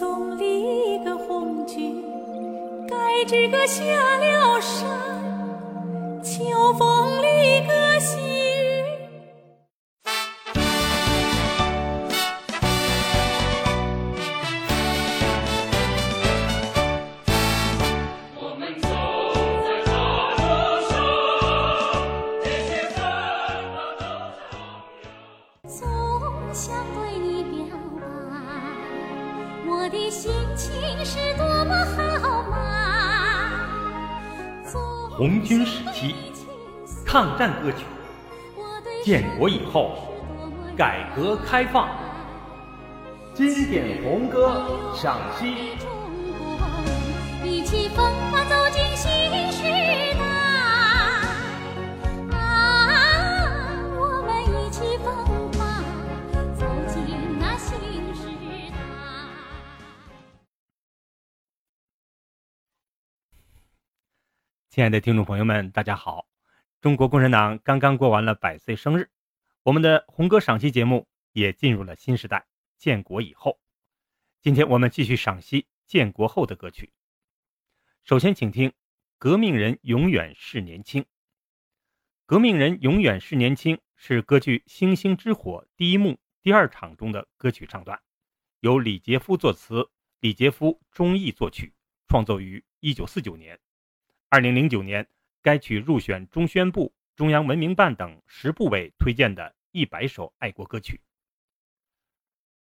送离个红军，该知个下了山，秋风抗战歌曲，建国以后改革开放，经典红歌赏析。一起风发走进新时代，啊，我们一起奋发走进那新时代。亲爱的听众朋友们，大家好！中国共产党刚刚过完了百岁生日，我们的红歌赏析节目也进入了新时代，建国以后。今天我们继续赏析建国后的歌曲。首先，请听《革命人永远是年轻》。《革命人永远是年轻》是歌剧《星星之火》第一幕第二场中的歌曲唱段，由李杰夫作词，李杰夫中译作曲，创作于一九四九年。二零零九年，该曲入选中宣部、中央文明办等十部委推荐的一百首爱国歌曲。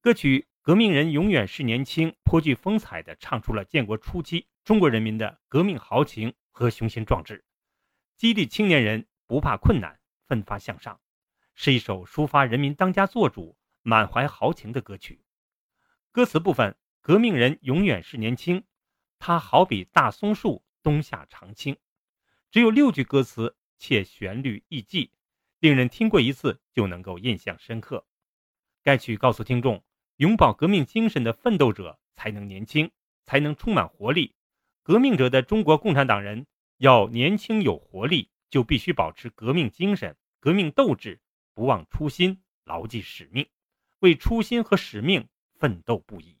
歌曲《革命人永远是年轻》颇具风采地唱出了建国初期。中国人民的革命豪情和雄心壮志，激励青年人不怕困难、奋发向上，是一首抒发人民当家作主、满怀豪情的歌曲。歌词部分：革命人永远是年轻，他好比大松树，冬夏常青。只有六句歌词，且旋律易记，令人听过一次就能够印象深刻。该曲告诉听众：永葆革命精神的奋斗者才能年轻，才能充满活力。革命者的中国共产党人要年轻有活力，就必须保持革命精神、革命斗志，不忘初心，牢记使命，为初心和使命奋斗不已。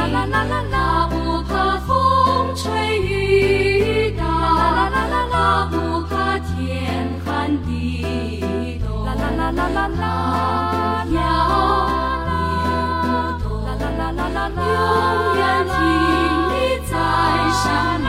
青。他不怕风吹雨打，他不怕天寒地啦啦啦啦，不要也不冻，啦啦啦啦啦，永远挺立在山里。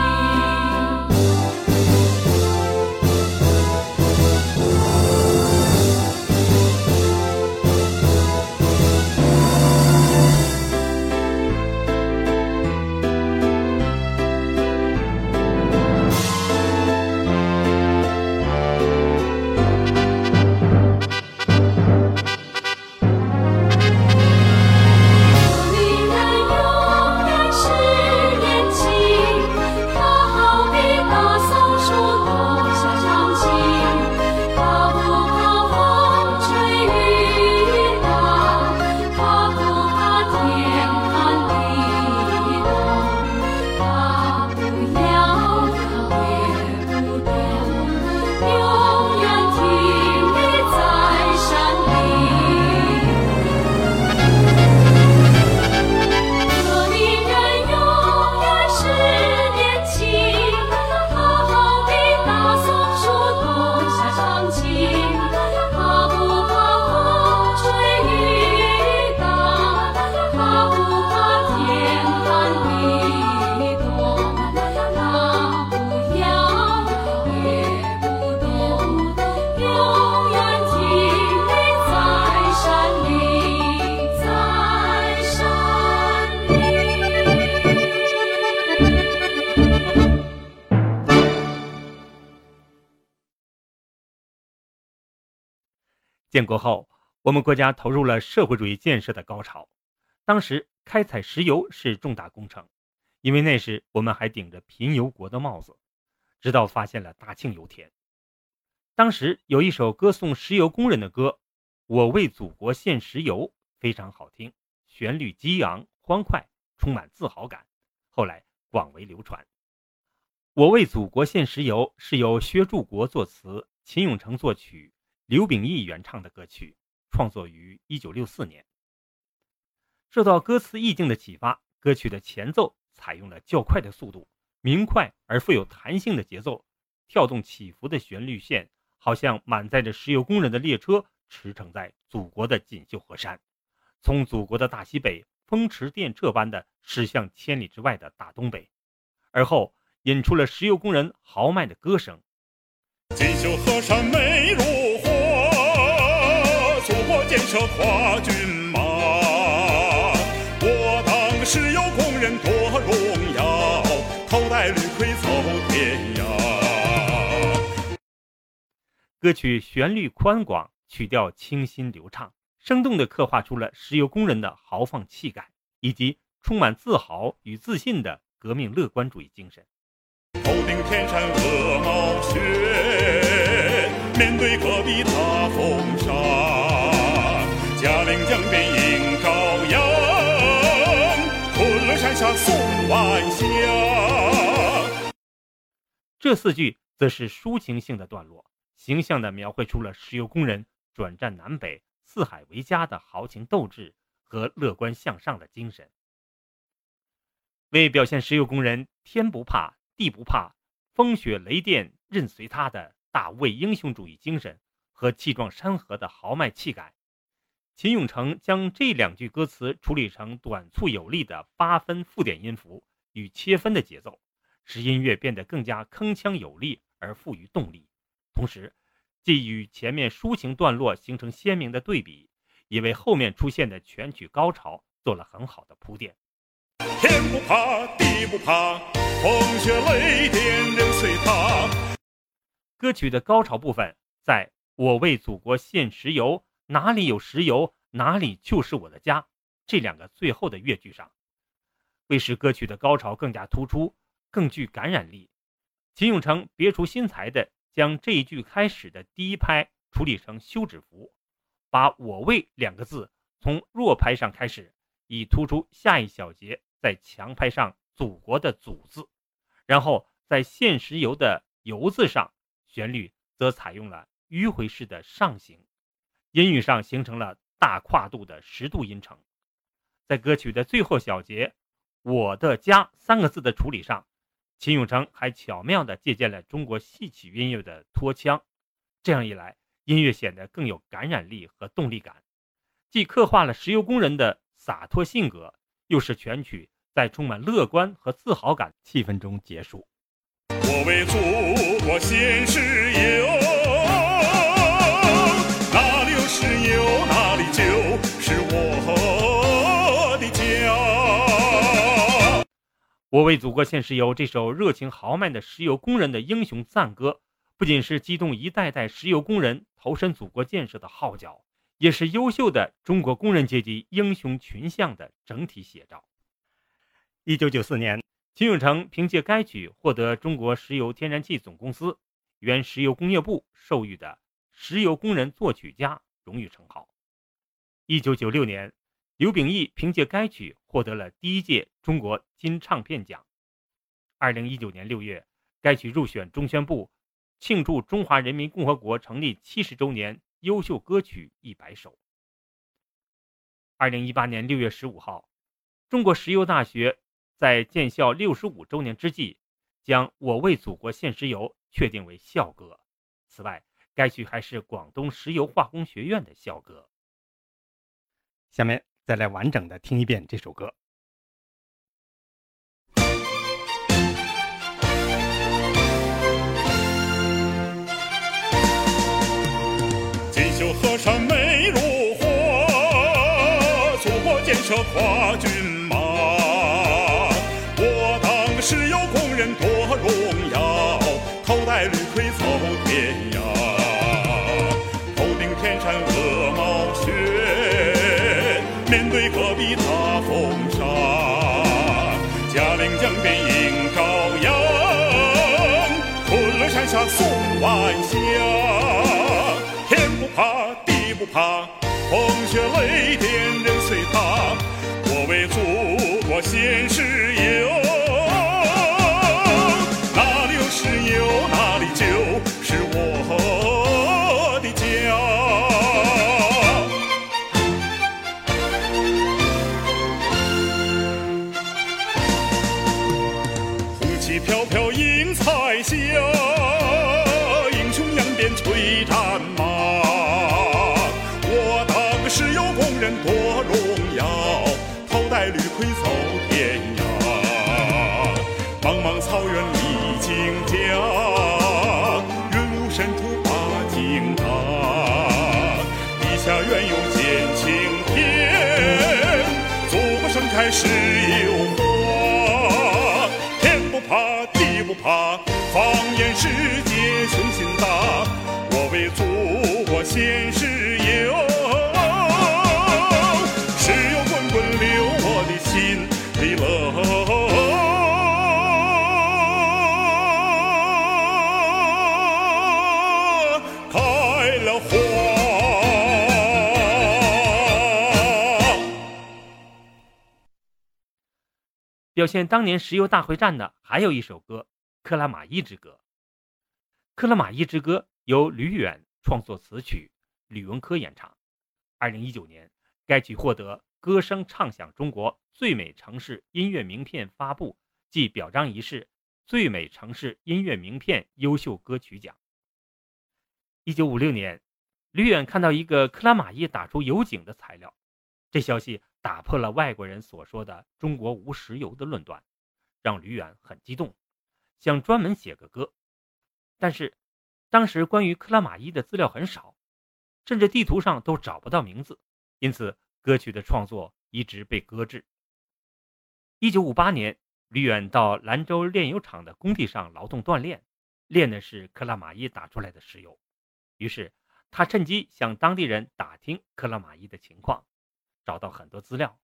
建国后，我们国家投入了社会主义建设的高潮。当时开采石油是重大工程，因为那时我们还顶着贫油国的帽子。直到发现了大庆油田，当时有一首歌颂石油工人的歌，《我为祖国献石油》，非常好听，旋律激昂欢快，充满自豪感。后来广为流传。《我为祖国献石油》是由薛柱国作词，秦永成作曲。刘秉义原唱的歌曲，创作于一九六四年。受到歌词意境的启发，歌曲的前奏采用了较快的速度，明快而富有弹性的节奏，跳动起伏的旋律线，好像满载着石油工人的列车驰骋在祖国的锦绣河山，从祖国的大西北风驰电掣般的驶向千里之外的大东北，而后引出了石油工人豪迈的歌声。锦绣河山美国建设跨骏马。我当石油工人多荣耀，头戴绿盔走天涯。歌曲旋律宽广，曲调清新流畅，生动地刻画出了石油工人的豪放气概，以及充满自豪与自信的革命乐观主义精神。头顶天山鹅毛雪，面对戈壁大风沙，这四句则是抒情性的段落，形象地描绘出了石油工人转战南北、四海为家的豪情斗志和乐观向上的精神。为表现石油工人天不怕地不怕，风雪雷电任随他的大无畏英雄主义精神和气壮山河的豪迈气概，秦永成将这两句歌词处理成短促有力的八分附点音符与切分的节奏，使音乐变得更加铿锵有力而富于动力。同时，既与前面抒情段落形成鲜明的对比，也为后面出现的全曲高潮做了很好的铺垫。天不怕地不怕，风雪雷电任随他。歌曲的高潮部分，在我为祖国献石油，哪里有石油，哪里就是我的家这两个最后的乐句上，为使歌曲的高潮更加突出、更具感染力，秦永成别出心裁的将这一句开始的第一拍处理成休止符，把我为两个字从弱拍上开始，以突出下一小节在强拍上祖国的祖字，然后在现实油的油字上。旋律则采用了迂回式的上行，音域上形成了大跨度的十度音程。在歌曲的最后小节“我的家”三个字的处理上，秦永成还巧妙地借鉴了中国戏曲音乐的拖腔。这样一来，音音乐显得更有感染力和动力感，既刻画了石油工人的洒脱性格，又使全曲在充满乐观和自豪感气氛中结束。我为祖国献石油，我为祖国献石油这首热情豪迈的石油工人的英雄赞歌，不仅是激动一代代石油工人投身祖国建设的号角，也是优秀的中国工人阶级英雄群像的整体写照。一九九四年。秦永成凭借该曲获得中国石油天然气总公司原石油工业部授予的石油工人作曲家荣誉称号。一九九六年，刘秉义凭借该曲获得了第一届中国金唱片奖。二零一九年六月，该曲入选中宣部庆祝中华人民共和国成立七十周年优秀歌曲一百首。二零一八年六月十五号，中国石油大学。在建校六十五周年之际，将“我为祖国献石油”确定为校歌。此外，该曲还是广东石油化工学院的校歌。下面再来完整的听一遍这首歌。锦绣河山美如画，祖国建设跨天下，天不怕地不怕，风雪雷电任随他。我为祖国献身放眼世界雄心大。我为祖国献石油，石油滚滚流，我的心里乐开了花。表现当年石油大会战的还有一首歌《克拉玛依之歌》。《克拉玛依之歌》。由吕远创作词曲，吕文科演唱。二零一九年，该曲获得“歌声唱响中国最美城市音乐名片发布暨表彰仪式最美城市音乐名片优秀歌曲奖”。一九五六年，吕远看到一个克拉玛依打出油井的材料，这消息打破了外国人所说的“中国无石油”的论断，让吕远很激动，想专门写个歌，但是。当时关于克拉玛依的资料很少，甚至地图上都找不到名字，因此歌曲的创作一直被搁置。一九五八年，吕远到兰州炼油厂的工地上劳动锻炼，炼的是克拉玛依打出来的石油。于是他趁机向当地人打听克拉玛依的情况，找到很多资料。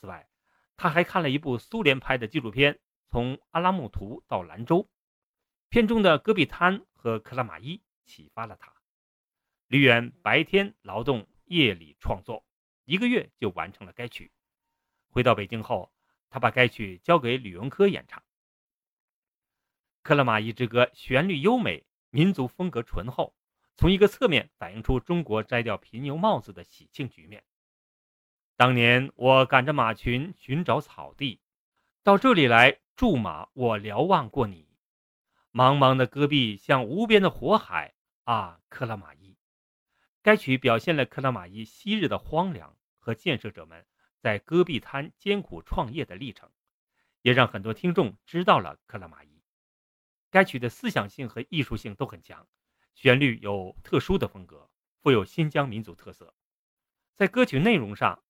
此外，他还看了一部苏联拍的纪录片《从阿拉木图到兰州》，片中的戈壁滩。和克拉玛依启发了他。李远白天劳动，夜里创作，一个月就完成了该曲。回到北京后，他把该曲交给吕文科演唱。《克拉玛依之歌》旋律优美，民族风格醇厚，从一个侧面反映出中国摘掉贫牛帽子的喜庆局面。当年我赶着马群寻找草地，到这里来驻马，我瞭望过你。茫茫的戈壁像无边的火海啊，克拉玛依，该曲表现了克拉玛依昔日的荒凉和建设者们在戈壁滩艰苦创业的历程，也让很多听众知道了克拉玛依。该曲的思想性和艺术性都很强，旋律有特殊的风格，富有新疆民族特色。在歌曲内容上，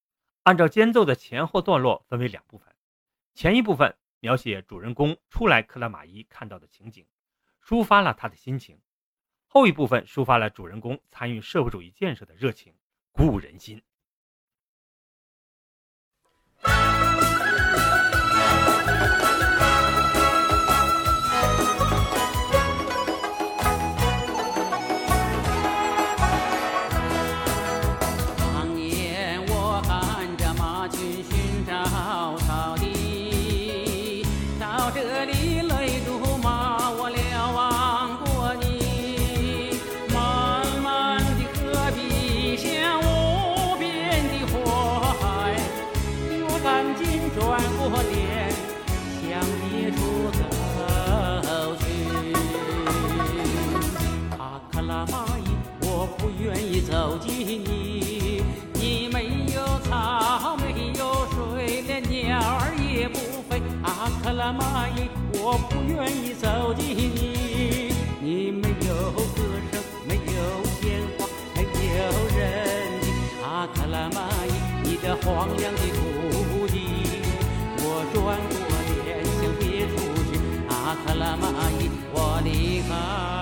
按照间奏的前后段落分为两部分，前一部分描写主人公初来克拉玛依看到的情景，抒发了他的心情。后一部分抒发了主人公参与社会主义建设的热情，鼓舞人心。阿克拉玛依，我不愿意走进你。你没有歌声，没有鲜花，没有人迹。阿克拉玛依，你这荒凉的土地，我转过脸向别处去。阿克拉玛依，我离开。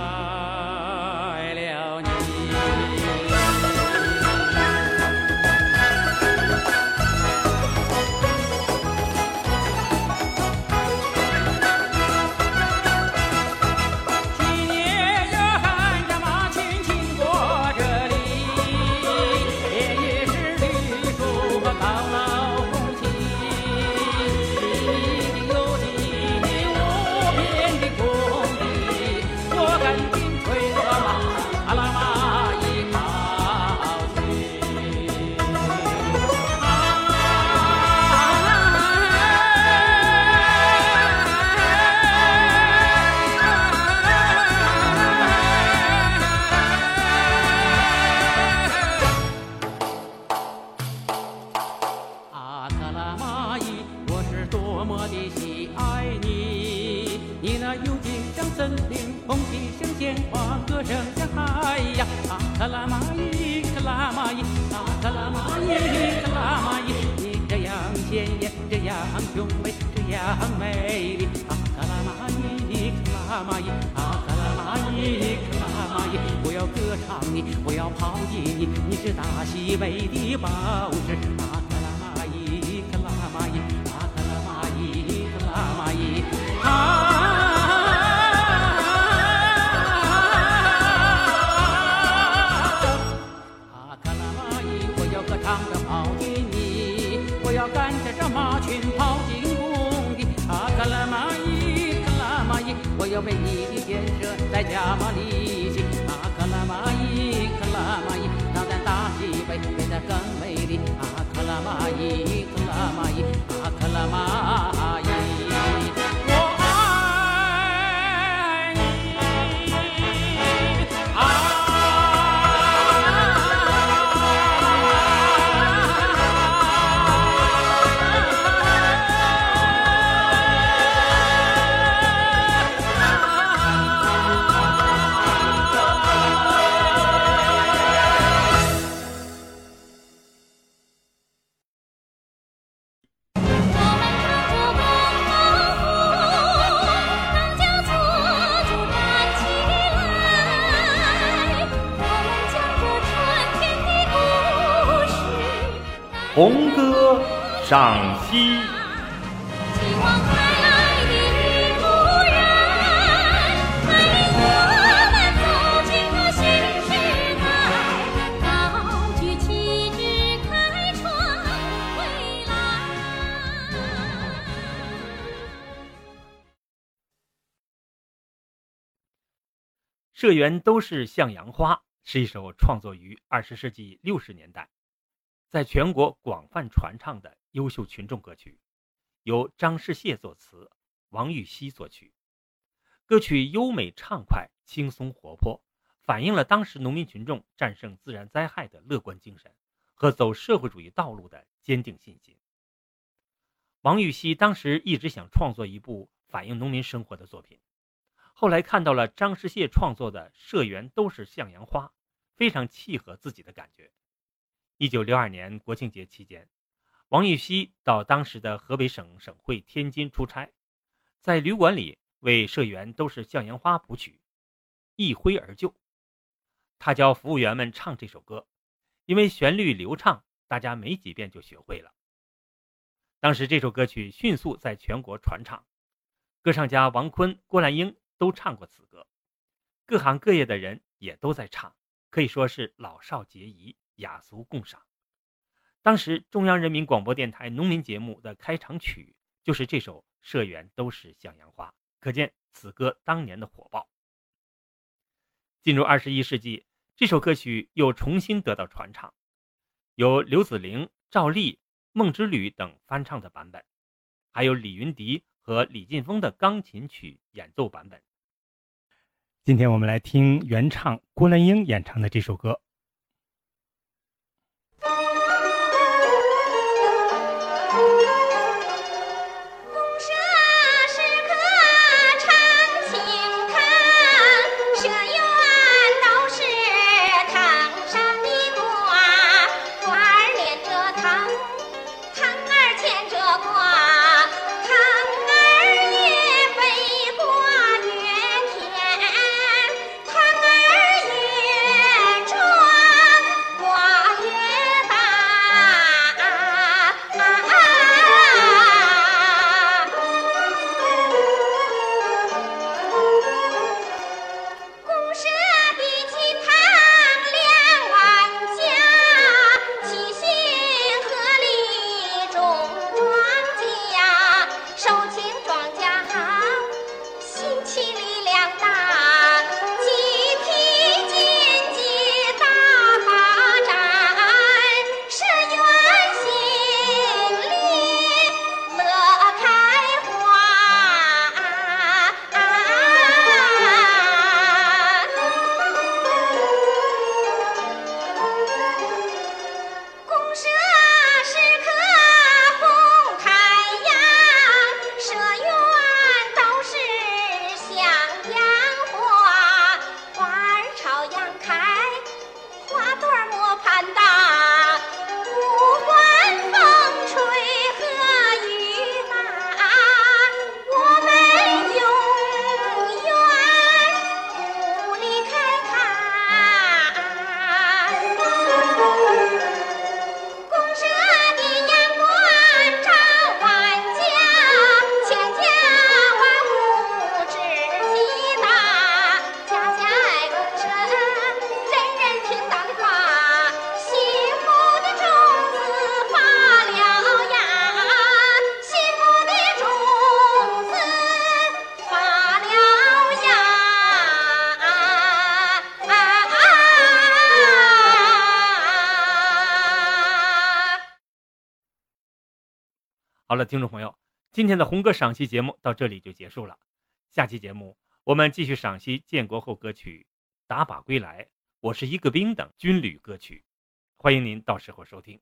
杨兄妹，杨妹，阿格拉尼卡玛依，阿格拉尼卡玛依，我要歌唱你，我要抛弃你，你是大西北的宝石掌心，继望开来的领路人，带领我们走进新时代，高举旗帜开创未来。社员都是向阳花，是一首创作于二十世纪六十年代，在全国广泛传唱的。优秀群众歌曲，由张世燮作词，王玉溪作曲。歌曲优美畅快、轻松活泼，反映了当时农民群众战胜自然灾害的乐观精神和走社会主义道路的坚定信心。王禹锡当时一直想创作一部反映农民生活的作品，后来看到了张世燮创作的《社员都是向阳花》，非常契合自己的感觉。一九六二年国庆节期间，王禹锡到当时的河北省省会天津出差，在旅馆里为社员都是向阳花谱曲，一挥而就。他教服务员们唱这首歌，因为旋律流畅，大家没几遍就学会了。当时这首歌曲迅速在全国传唱，歌唱家王坤、郭兰英都唱过此歌，各行各业的人也都在唱，可以说是老少皆宜，雅俗共赏。当时中央人民广播电台农民节目的开场曲就是这首《社员都是向阳花》，可见此歌当年的火爆。进入二十一世纪，这首歌曲又重新得到传唱，由刘子玲、赵丽。孟之旅等翻唱的版本，还有李云迪和李劲峰的钢琴曲演奏版本。今天我们来听原唱郭兰英演唱的这首歌。了，听众朋友，今天的红歌赏析节目到这里就结束了。下期节目我们继续赏析建国后歌曲《打靶归来》《我是一个兵》等军旅歌曲，欢迎您到时候收听。